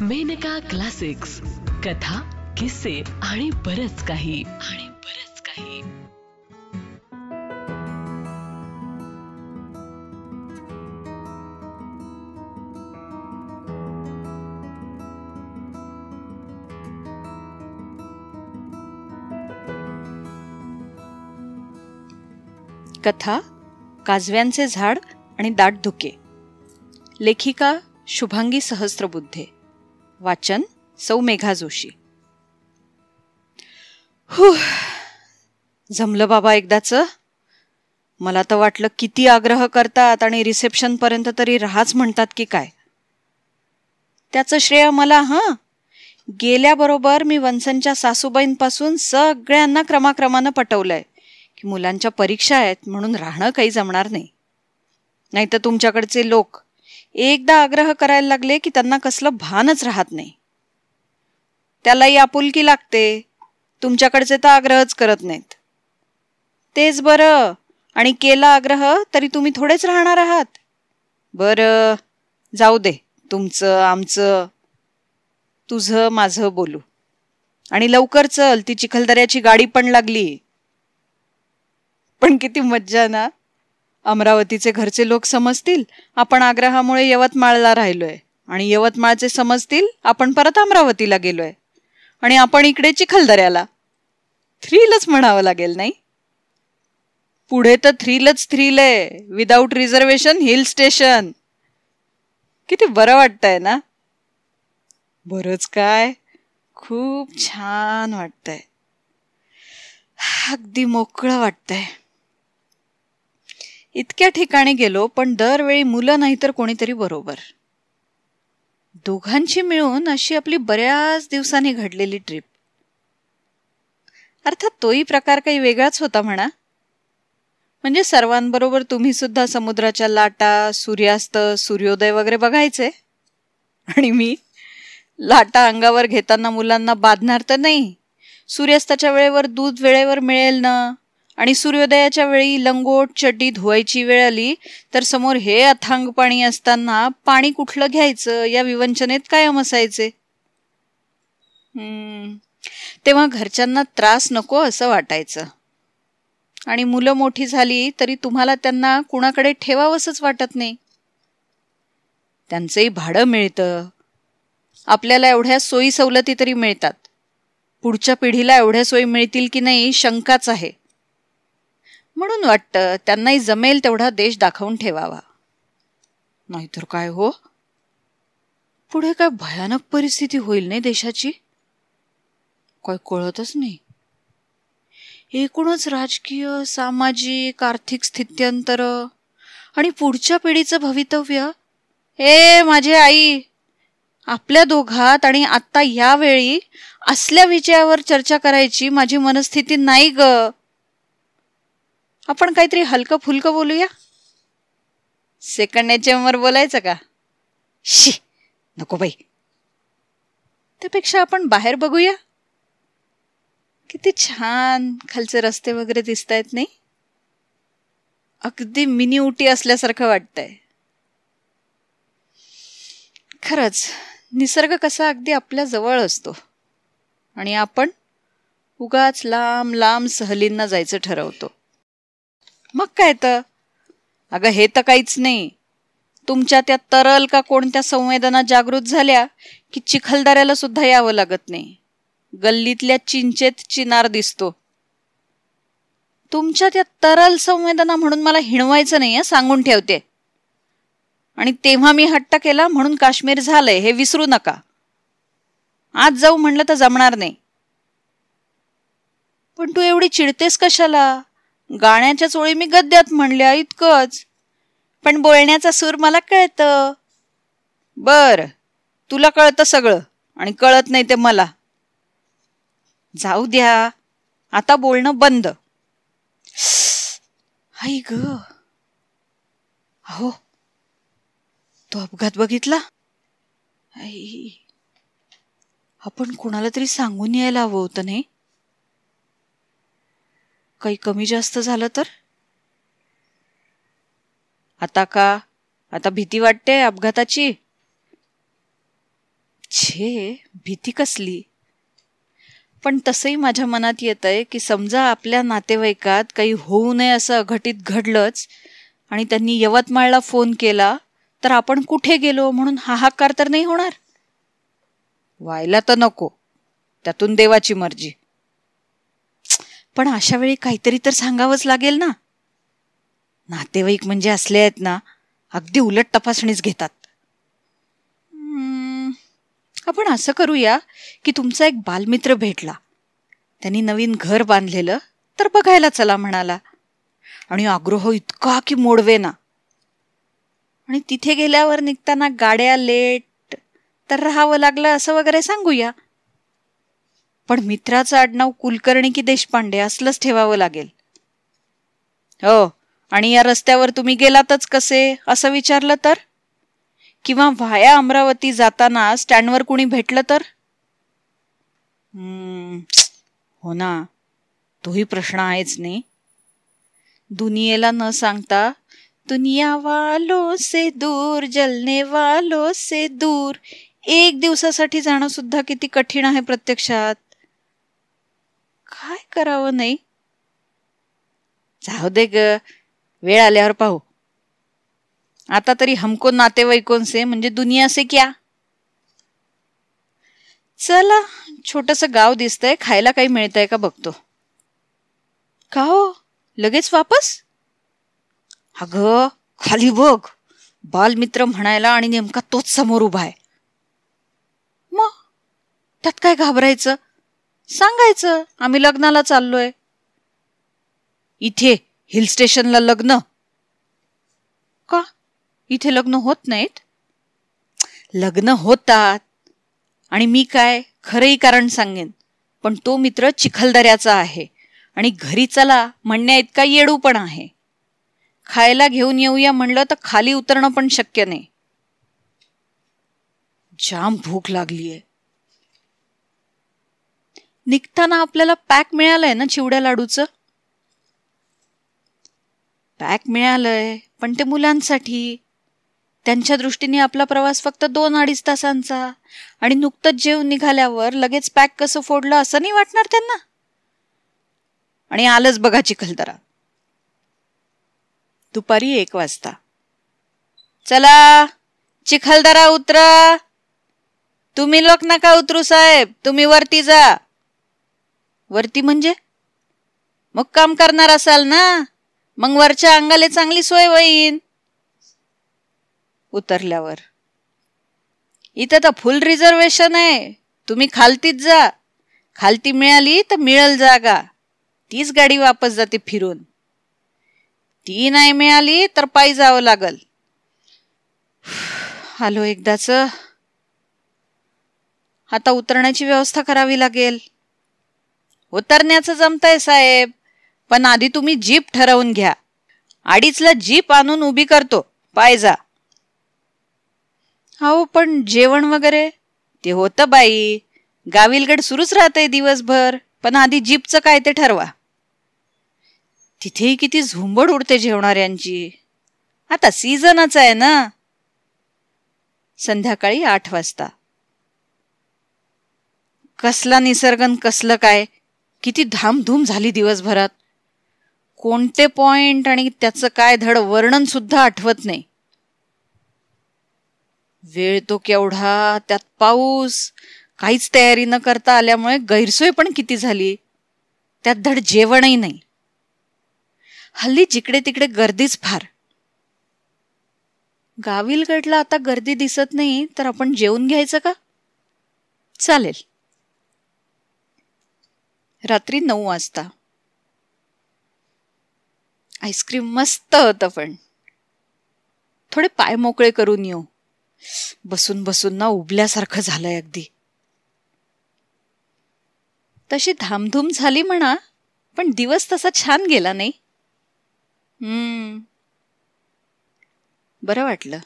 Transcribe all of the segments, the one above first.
Maneka classics. कथा किस्से आणि बरच काही. आणि बरच काही. कथा काजव्यांचे झाड आणि दाट धुके लेखिका शुभांगी सहस्त्रबुद्धे. वाचन सौ मेघा जोशी. हु जमलं बाबा एकदाच. मला तर वाटलं किती आग्रह करतात आणि रिसेप्शन पर्यंत तरी राहाच म्हणतात की काय. त्याचं श्रेय मला हां. गेल्याबरोबर मी वंसनच्या सासूबाईंपासून सगळ्यांना क्रमाक्रमानं पटवलंय की मुलांच्या परीक्षा आहेत म्हणून राहणं काही जमणार नाही. नाहीतर तुमच्याकडचे लोक एकदा आग्रह करायला लागले की त्यांना कसलं भानच राहत नाही. त्यालाही आपुलकी लागते. तुमच्याकडचे तर आग्रहच करत नाहीत. तेच बरं. आणि केला आग्रह तरी तुम्ही थोडेच राहणार आहात. बरं. जाऊ दे. तुमचं आमचं. तुझं माझं बोलू. आणि लवकर चल. ती चिखलदऱ्याची गाडी पण लागली. पण किती मज्जा ना. अमरावतीचे घरचे लोक समजतील आपण आग्रहामुळे यवतमाळला राहिलोय. आणि यवतमाळचे समजतील आपण परत अमरावतीला गेलोय. आणि आपण इकडे चिखलदऱ्याला. थ्रीलच म्हणावं लागेल नाही? पुढे तर थ्रीलच थ्रील आहे. विदाऊट रिझर्वेशन हिल स्टेशन किती बरं वाटतंय ना? बरंच काय? खूप छान वाटतंय. अगदी मोकळं वाटतंय. इतक्या ठिकाणी गेलो पण दरवेळी मुलं नाही तर कोणीतरी बरोबर. दोघांची मिळून अशी आपली बऱ्याच दिवसांनी घडलेली ट्रिप. अर्थात तोही प्रकार काही वेगळाच होता म्हणा. म्हणजे सर्वांबरोबर तुम्ही सुद्धा समुद्राच्या लाटा सूर्यास्त सूर्योदय वगैरे बघायचे? आणि मी? लाटा अंगावर घेताना मुलांना बांधणार तर नाही. सूर्यास्ताच्या वेळेवर दूध वेळेवर मिळेल ना? आणि सूर्योदयाच्या वेळी लंगोट चड्डी धुवायची वेळ आली तर समोर हे अथांग पाणी असताना पाणी कुठलं घ्यायचं? या विवंचनेत कायम असायचे. तेव्हा घरच्यांना त्रास नको असं वाटायचं. आणि मुलं मोठी झाली तरी तुम्हाला त्यांना कुणाकडे ठेवावंसच वाटत नाही. त्यांचंही भाडं मिळतं. आपल्याला एवढ्या सोयी सवलती तरी मिळतात. पुढच्या पिढीला एवढ्या सोयी मिळतील की नाही शंकाच आहे. म्हणून वाटतं त्यांनाही जमेल तेवढा देश दाखवून ठेवावा. नाहीतर काय हो? पुढे काय भयानक परिस्थिती होईल नाही देशाची? काय कळतच नाही. एकूणच राजकीय सामाजिक आर्थिक स्थित्यंतर आणि पुढच्या पिढीचं भवितव्य? ए माझी आई आपल्या दोघात आणि आत्ता यावेळी असल्या विषयावर चर्चा करायची माझी मनस्थिती नाही ग. आपण काहीतरी हलकं फुलकं बोलूया? सेकंड याच्यावर बोलायचं का? शी नको बाई. त्यापेक्षा आपण बाहेर बघूया. किती छान खालचे रस्ते वगैरे दिसत आहेत नाही? अगदी मिनी उटी असल्यासारखं वाटतंय. खरंच निसर्ग कसा अगदी आपल्या जवळ असतो. आणि आपण उगाच लांब लांब सहलींना जायचं ठरवतो. मग काय तर? अगं हे तर काहीच नाही. तुमच्या त्या तरल का कोणत्या संवेदना जागृत झाल्या की चिखलदऱ्याला सुद्धा यावं लागत नाही. गल्लीतल्या चिंचेत चिनार दिसतो. तुमच्या त्या तरल संवेदना म्हणून मला हिणवायचं नाही सांगून ठेवते. आणि तेव्हा मी हट्ट केला म्हणून काश्मीर झालंय हे विसरू नका. आज जाऊ म्हणलं तर जमणार नाही. पण तू एवढी चिडतेस कशाला? गाण्याच्या चोळी मी गद्यात म्हणल्या इतकंच. पण बोलण्याचा सूर मला कळतं. बर तुला कळतं सगळं आणि कळत नाही ते मला. जाऊ द्या आता बोलणं बंद. आई ग. अहो तो अपघात बघितला? आई आपण कुणाला तरी सांगून यायला हवं होतं नाही? काही कमी जास्त झालं तर? आता का? आता भीती वाटते अपघाताची? छे भीती कसली? पण तसंही माझ्या मनात येत आहे की समजा आपल्या नातेवाईकात काही होऊ नये असं अघटित घडलंच आणि त्यांनी यवतमाळला फोन केला तर आपण कुठे गेलो म्हणून हाहाकार तर नाही होणार? व्हायला तर नको. त्यातून देवाची मर्जी. पण अशा वेळी काहीतरी तर सांगावंच लागेल ना. नातेवाईक म्हणजे असले आहेत ना अगदी उलट तपासणीच घेतात. आपण असं करूया की तुमचा एक बालमित्र भेटला. त्यांनी नवीन घर बांधलेलं तर बघायला चला म्हणाला. आणि आग्रह इतका की मोडवे ना आणि तिथे गेल्यावर निघताना गाड्या लेट तर राहावं लागलं असं वगैरे सांगूया. पण मित्राचं आडनाव कुलकर्णी की देशपांडे असलंच ठेवावं लागेल. हो आणि या रस्त्यावर तुम्ही गेलातच कसे असं विचारलं तर? किंवा व्हाया अमरावती जाताना स्टँडवर कुणी भेटलं तर? हो ना तोही प्रश्न आहेच नाही दुनियेला न सांगता दुनिया वालो से दूर जलने वालो से दूर. एक दिवसासाठी जाणं सुद्धा किती कठीण आहे प्रत्यक्षात. करावं नाही? जाऊ दे ग. वेळ आल्यावर पाहू. आता तरी हमको नातेवाईकोन से म्हणजे दुनिया से क्या? चला छोटस गाव दिसतंय खायला काही मिळतंय का बघतो. का हो? लगेच वापस? अग खाली बघ. बालमित्र म्हणायला आणि नेमका तोच समोर उभा आहे. मग? त्यात काय घाबरायचं? सांगायचं आम्ही लग्नाला चाललोय. इथे हिल स्टेशनला लग्न. का? इथे लग्न होत नाहीत? लग्न होतात. आणि मी काय? खरंही कारण सांगेन. पण तो मित्र चिखलदऱ्याचा आहे. आणि घरी चला म्हणण्या इतका येडू पण आहे. खायला घेऊन येऊया म्हणलं तर खाली उतरणं पण शक्य नाही. जाम भूक लागलीये. निघताना आपल्याला पॅक मिळालंय ना चिवड्या लाडूचं? पॅक मिळालंय पण ते मुलांसाठी. त्यांच्या दृष्टीने आपला प्रवास फक्त दोन अडीच तासांचा. आणि नुकतंच जेव निघाल्यावर लगेच पॅक कसं फोडलं असं नाही वाटणार त्यांना? आणि आलंच बघा चिखलदरा. दुपारी एक वाजता. चला चिखलदरा उतरा. तुम्ही लोक नका उतरू साहेब तुम्ही वरती जा. वरती म्हणजे? मग काम करणार असाल ना? मग वरच्या अंगाले चांगली सोय होईन. उतरल्यावर. इथं तर फुल रिझर्वेशन आहे. तुम्ही खालतीच जा. खालती मिळाली तर मिळल जागा. तीच गाडी वापस जाते फिरून. ती नाही मिळाली तर पायी जावं लागल. आलो एकदाच. आता उतरण्याची व्यवस्था करावी लागेल. उतरण्याचं जमतंय साहेब. पण आधी तुम्ही जीप ठरवून घ्या. अडीचला जीप आणून उभी करतो. पाय जा. हो पण जेवण वगैरे? ते होतं बाई. गाविलगड सुरूच राहतंय दिवसभर. पण आधी जीपचं काय ते ठरवा. तिथेही किती झुंबड उडते जेवणाऱ्यांची. आता सीझनच आहे ना. संध्याकाळी आठ वाजता. कसला निसर्गन कसलं काय? किती धामधूम झाली दिवसभरात. कोणते पॉइंट आणि त्याचं काय धड वर्णन सुद्धा आठवत नाही. वेळ तो केवढा त्यात पाऊस काहीच तयारी न करता आल्यामुळे गैरसोय पण किती झाली. त्यात धड जेवणही नाही. हल्ली जिकडे तिकडे गर्दीच फार. गाविलगडला आता गर्दी दिसत नाही तर आपण जेवून घ्यायचं का? चालेल. रात्री नऊ वाजता. आईस्क्रीम मस्त होतं पण. थोडे पाय मोकळे करून येऊ. बसून बसून ना उबल्यासारखं झालंय अगदी. तशी धामधूम झाली म्हणा पण दिवस तसा छान गेला नाही. हम्म. बरं वाटलं.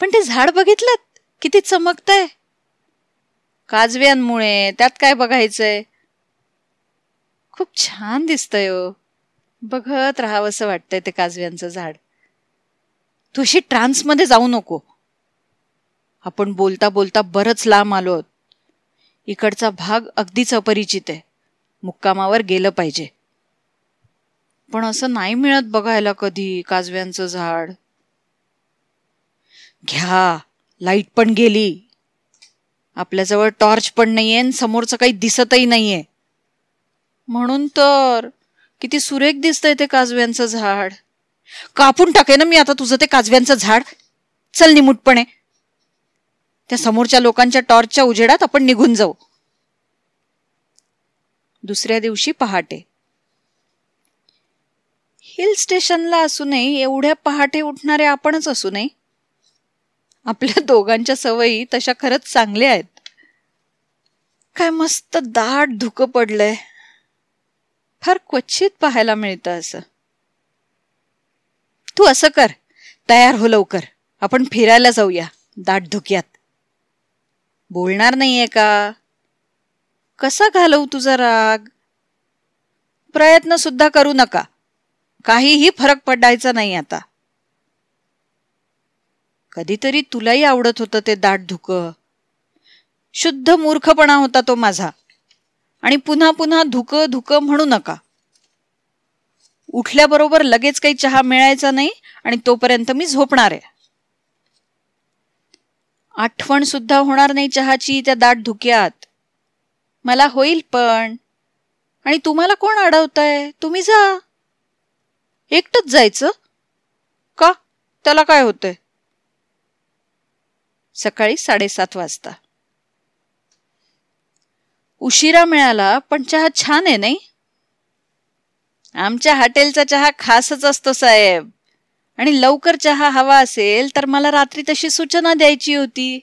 पण ते झाड बघितलं? किती चमकतंय. काजव्यांमुळे त्यात काय बघायचंय? खूप छान दिसतंय हो. बघत राहावंसं वाटतंय ते काजव्यांचं झाड. तू अशी ट्रान्समध्ये जाऊ नको. आपण बोलता बोलता बरंच लांब आलो आहोत. इकडचा भाग अगदीच अपरिचित आहे. मुक्कामावर गेलं पाहिजे. पण असं नाही मिळत बघायला कधी काजव्यांचं झाड. घ्या लाइट पण गेली. आपल्याजवळ टॉर्च पण नाहीये समोरचं काही दिसतही नाहीये. म्हणून तर किती सुरेख दिसतंय ते काजव्यांचं झाड. कापून टाके ना मी आता तुझं ते काजव्यांचं झाड. चल निमूटपणे. त्या समोरच्या लोकांच्या टॉर्चच्या उजेडात आपण निघून जाऊ. दुसऱ्या दिवशी पहाटे. हिल स्टेशनला असू नये एवढ्या पहाटे उठणारे आपणच असू नये. आपल्या दोघांच्या सवयी तशा खरंच चांगल्या आहेत. काय मस्त दाट धुकं पडलंय. फार क्वचित पाहायला मिळतं असं. तू असं कर. तयार हो लवकर. आपण फिरायला जाऊया. दाट धुक्यात. बोलणार नाहीये का? कसा घालवू तुझा राग? प्रयत्न सुद्धा करू नका. काहीही फरक पडायचा नाही आता. कधीतरी तुलाही आवडत होतं ते दाट धुकं. शुद्ध मूर्खपणा होता तो माझा. आणि पुन्हा पुन्हा धुकं धुकं म्हणू नका. उठल्याबरोबर लगेच काही चहा मिळायचा नाही आणि तोपर्यंत मी झोपणार आहे. आठवण सुद्धा होणार नाही चहाची त्या दाट धुक्यात. मला होईल पण. आणि तुम्हाला कोण अडवतंय तुम्ही जा. एकटच जायचं? का? त्याला काय होतंय? सकाळी साडेसात वाजता. उशिरा मिळाला पण चहा छान आहे नाही? आमच्या हॉटेलचा चहा खासच असतो साहेब. आणि लवकर चहा हवा असेल तर मला रात्री तशी सूचना द्यायची होती.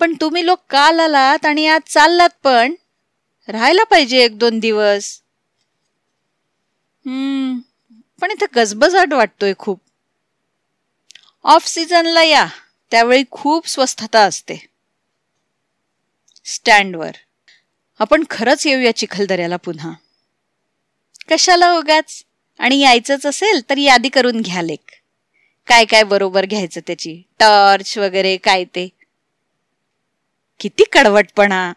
पण तुम्ही लोक काल आलात आणि आज चाललात पण. राहायला पाहिजे एक दोन दिवस. हम्म पण इथं गजबजाट वाटतोय खूप. ऑफ सीझनला या. त्यावेळी खूप स्वस्थता असते. स्टँडवर आपण खरंच येऊया चिखलदऱ्याला पुन्हा. कशाला उगाच? आणि यायचंच असेल तर यादी करून घ्या लेख. काय काय बरोबर घ्यायचं त्याची? टॉर्च वगैरे काय ते? किती कडवटपणा.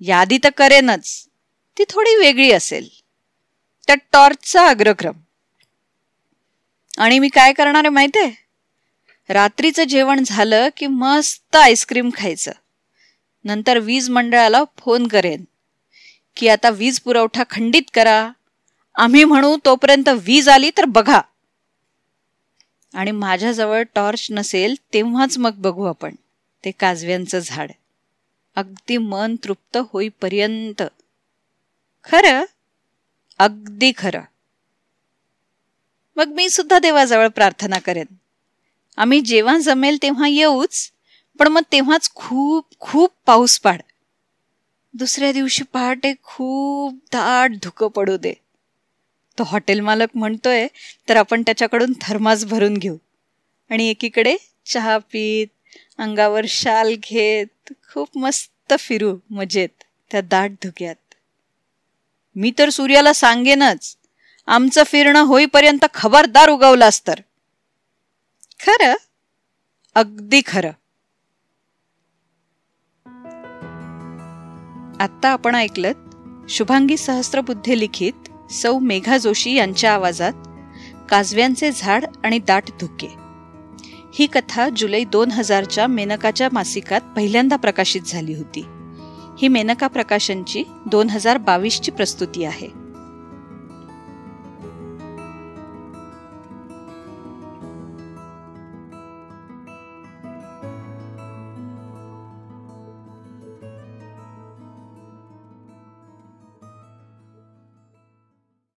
यादी तर करेनच. ती थोडी वेगळी असेल. त्या टॉर्चचा अग्रक्रम. आणि मी काय करणार आहे माहितीये? रात्रीचं जेवण झालं की मस्त आईस्क्रीम खायचं. नंतर वीज मंडळाला फोन करेन की आता वीज पुरवठा खंडित करा. आम्ही म्हणू तोपर्यंत वीज आली तर बघा. आणि माझ्याजवळ टॉर्च नसेल तेव्हाच मग बघू आपण ते काजव्यांचं झाड. अगदी मन तृप्त होईपर्यंत. खरं? अगदी खरं. मग मी सुद्धा देवाजवळ प्रार्थना करेन. आम्ही जेव्हा जमेल तेव्हा येऊच पण मग तेव्हाच खूप खूप पाऊस पाड. दुसऱ्या दिवशी पहाटे खूप दाट धुकं पडू दे. तो हॉटेल मालक म्हणतोय तर आपण त्याच्याकडून थर्मास भरून घेऊ. आणि एकीकडे चहा पीत अंगावर शाल घेत खूप मस्त फिरू मजेत त्या दाट धुक्यात. मी तर सूर्याला सांगेनच आमचं फिरणं होईपर्यंत खबरदार उगवलास तर. खरं अगदी खरं. आत्ता आपण ऐकलत शुभांगी सहस्त्रबुद्धे लिखित सौ मेघा जोशी यांच्या आवाजात काजव्यांचे झाड आणि दाट धुके. ही कथा जुलै दोन हजारच्या मेनकाच्या मासिकात पहिल्यांदा प्रकाशित झाली होती. ही मेनका प्रकाशनची दोन हजार बावीसची प्रस्तुती आहे.